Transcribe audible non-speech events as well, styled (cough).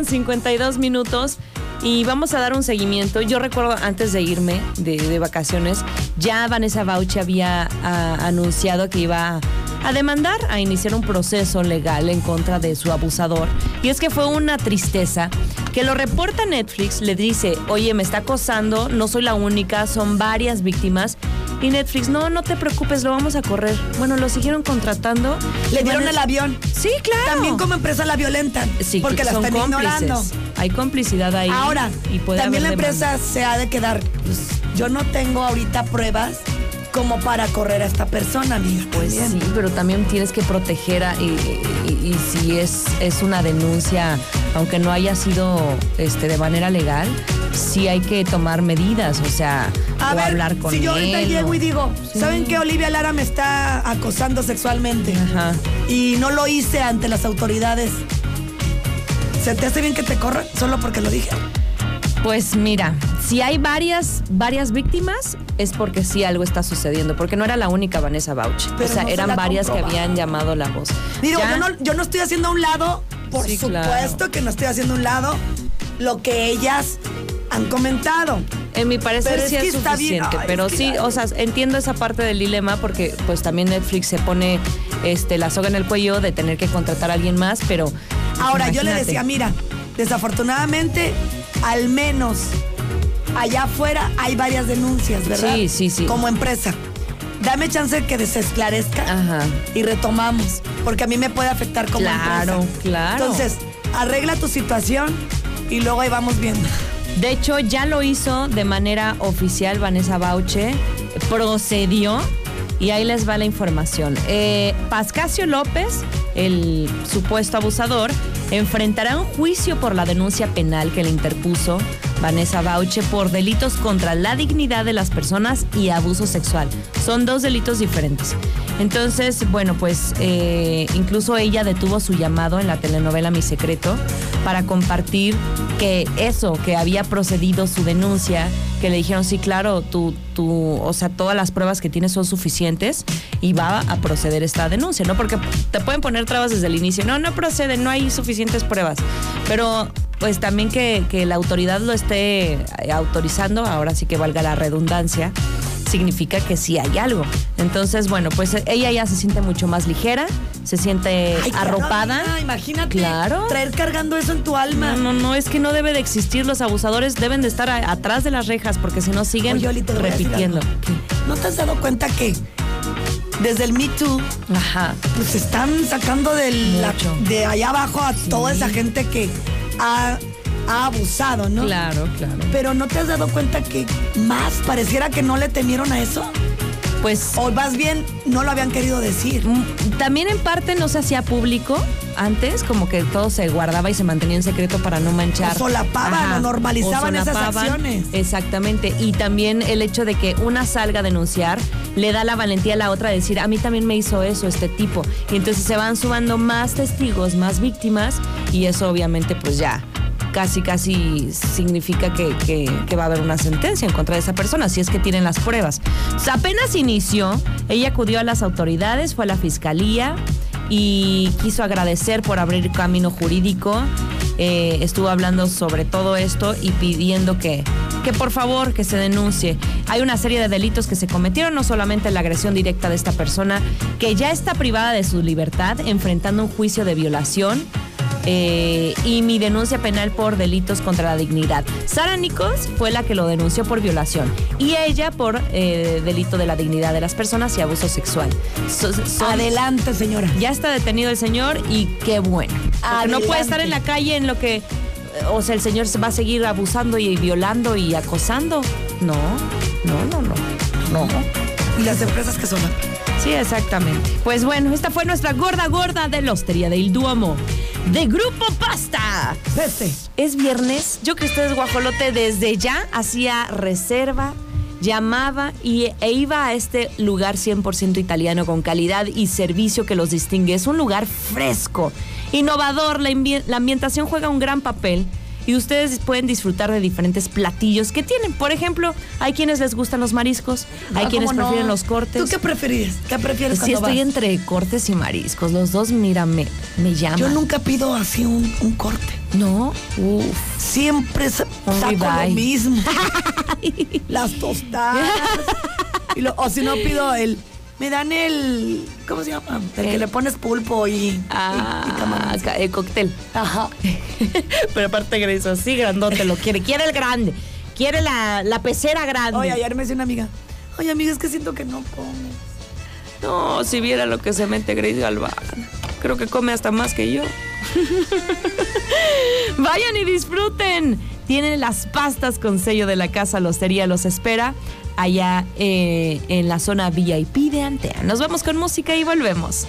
con 52 minutos y vamos a dar un seguimiento. Yo recuerdo antes de irme de, vacaciones, ya Vanessa Bauchi había ah, anunciado que iba a demandar, a iniciar un proceso legal en contra de su abusador. Y es que fue una tristeza que lo reporta Netflix, le dice, oye, me está acosando, no soy la única, son varias víctimas. Y Netflix, no, no te preocupes, lo vamos a correr. Bueno, lo siguieron contratando. Le dieron el avión. Sí, claro. También como empresa la violentan. Sí, porque la están ignorando. Hay complicidad ahí. Ahora, y también la empresa se ha de quedar. Pues, yo no tengo ahorita pruebas como para correr a esta persona, amiga. Pues sí, pero también tienes que proteger a, y, si es, es una denuncia, aunque no haya sido este, de manera legal, sí hay que tomar medidas, o sea, o hablar con si yo ahorita llego y digo, ¿saben que Olivia Lara me está acosando sexualmente? Ajá. Y no lo hice ante las autoridades. ¿Se te hace bien que te corran solo porque lo dije? Pues mira, si hay varias, varias víctimas, es porque sí algo está sucediendo, porque no era la única Vanessa Bauch. o sea, eran varias que habían llamado la voz. Digo, yo no, yo no, estoy haciendo a un lado, por supuesto que no estoy haciendo a un lado lo que ellas han comentado. En mi parecer sí es, suficiente, pero sí, o sea, entiendo esa parte del dilema porque pues también Netflix se pone este la soga en el cuello de tener que contratar a alguien más, pero Ahora yo le decía, mira, desafortunadamente al menos allá afuera hay varias denuncias, ¿verdad? Sí, sí, sí. Como empresa. Dame chance de que desesclarezca Ajá. y retomamos, porque a mí me puede afectar como empresa. Claro, claro. Entonces, arregla tu situación y luego ahí vamos viendo. De hecho, ya lo hizo de manera oficial Vanessa Bauche, procedió y ahí les va la información. Eh, Pascasio López, el supuesto abusador, enfrentará un juicio por la denuncia penal que le interpuso Vanessa Bauche por delitos contra la dignidad de las personas y abuso sexual. Son dos delitos diferentes. Entonces, bueno, pues eh, incluso ella detuvo su llamado en la telenovela Mi Secreto para compartir que eso, que había procedido su denuncia, que le dijeron, sí, claro, tú, tú, o sea, todas las pruebas que tienes son suficientes y va a proceder esta denuncia, ¿no? Porque te pueden poner trabas desde el inicio, no, no procede, no hay suficientes pruebas, pero pues también que, que la autoridad lo esté autorizando, ahora sí que valga la redundancia, significa que sí hay algo. Entonces, bueno, pues ella ya se siente mucho más ligera, se siente arropada. imagínate claro. traer cargando eso en tu alma. No, no, no, es que no debe de existir. Los abusadores deben de estar atrás de las rejas porque si no siguen repitiendo. ¿No te has dado cuenta que desde el Me Too, Ajá. pues están sacando del, de allá abajo a toda esa gente que ha ha abusado, ¿no? Claro, claro. Pero ¿no te has dado cuenta que más pareciera que no le temieron a eso? Pues. O más bien no lo habían querido decir. Mm, también en parte no se hacía público antes, como que todo se guardaba y se mantenía en secreto para no manchar. O solapaban o normalizaban esas acciones. Exactamente. Y también el hecho de que una salga a denunciar le da la valentía a la otra de decir, a mí también me hizo eso este tipo. Y entonces se van sumando más testigos, más víctimas y eso obviamente pues ya casi, casi significa que, va a haber una sentencia en contra de esa persona, si es que tienen las pruebas. apenas inició, ella acudió a las autoridades, fue a la fiscalía y quiso agradecer por abrir camino jurídico. Eh, estuvo hablando sobre todo esto y pidiendo que, que por favor que se denuncie. Hay una serie de delitos que se cometieron, no solamente la agresión directa de esta persona, que ya está privada de su libertad, enfrentando un juicio de violación eh, y mi denuncia penal por delitos contra la dignidad. Sara Nichols fue la que lo denunció por violación y ella por eh, delito de la dignidad de las personas y abuso sexual. Adelante, señora. Ya está detenido el señor y qué bueno. no puede estar en la calle en lo que, o sea, el señor se va a seguir abusando y violando y acosando. No, no, no, no, no. Y las empresas que son. Sí, exactamente. Pues bueno, esta fue nuestra gorda gorda de la Hostería del Duomo de Grupo Pasta. Este. Es viernes. Yo que ustedes, guajolote, desde ya hacía reserva, llamaba y, e iba a este lugar 100% italiano con calidad y servicio que los distingue. Es un lugar fresco, innovador. La, la ambientación juega un gran papel y ustedes pueden disfrutar de diferentes platillos que tienen. Por ejemplo, hay quienes les gustan los mariscos, hay Ah, quienes ¿cómo no? prefieren los cortes. ¿Tú qué prefieres? ¿Qué prefieres Sí, estoy vas? entre cortes y mariscos. Los dos, mira, me, me llaman. Yo nunca pido así un, un corte. ¿No? Uf. Siempre Un saco lo mismo. (laughs) Las tostadas. (laughs) Y lo- o si no pido el. Me dan el. ¿Cómo se llama? El, que le pones pulpo y. y- y Ah, camarones. ca- el cóctel. Ajá. (laughs) Pero aparte Grace, así grandote lo quiere. Quiere el grande. Quiere la, la pecera grande. Oye, ayer me decía una amiga. Oye, amiga, es que siento que no comes. No, si viera lo que se mete Grace Galván. Creo que come hasta más que yo. (laughs) Vayan y disfruten. Tienen las pastas con sello de la casa Lostería los espera allá eh, en la zona VIP de Antea. Nos vamos con música y volvemos.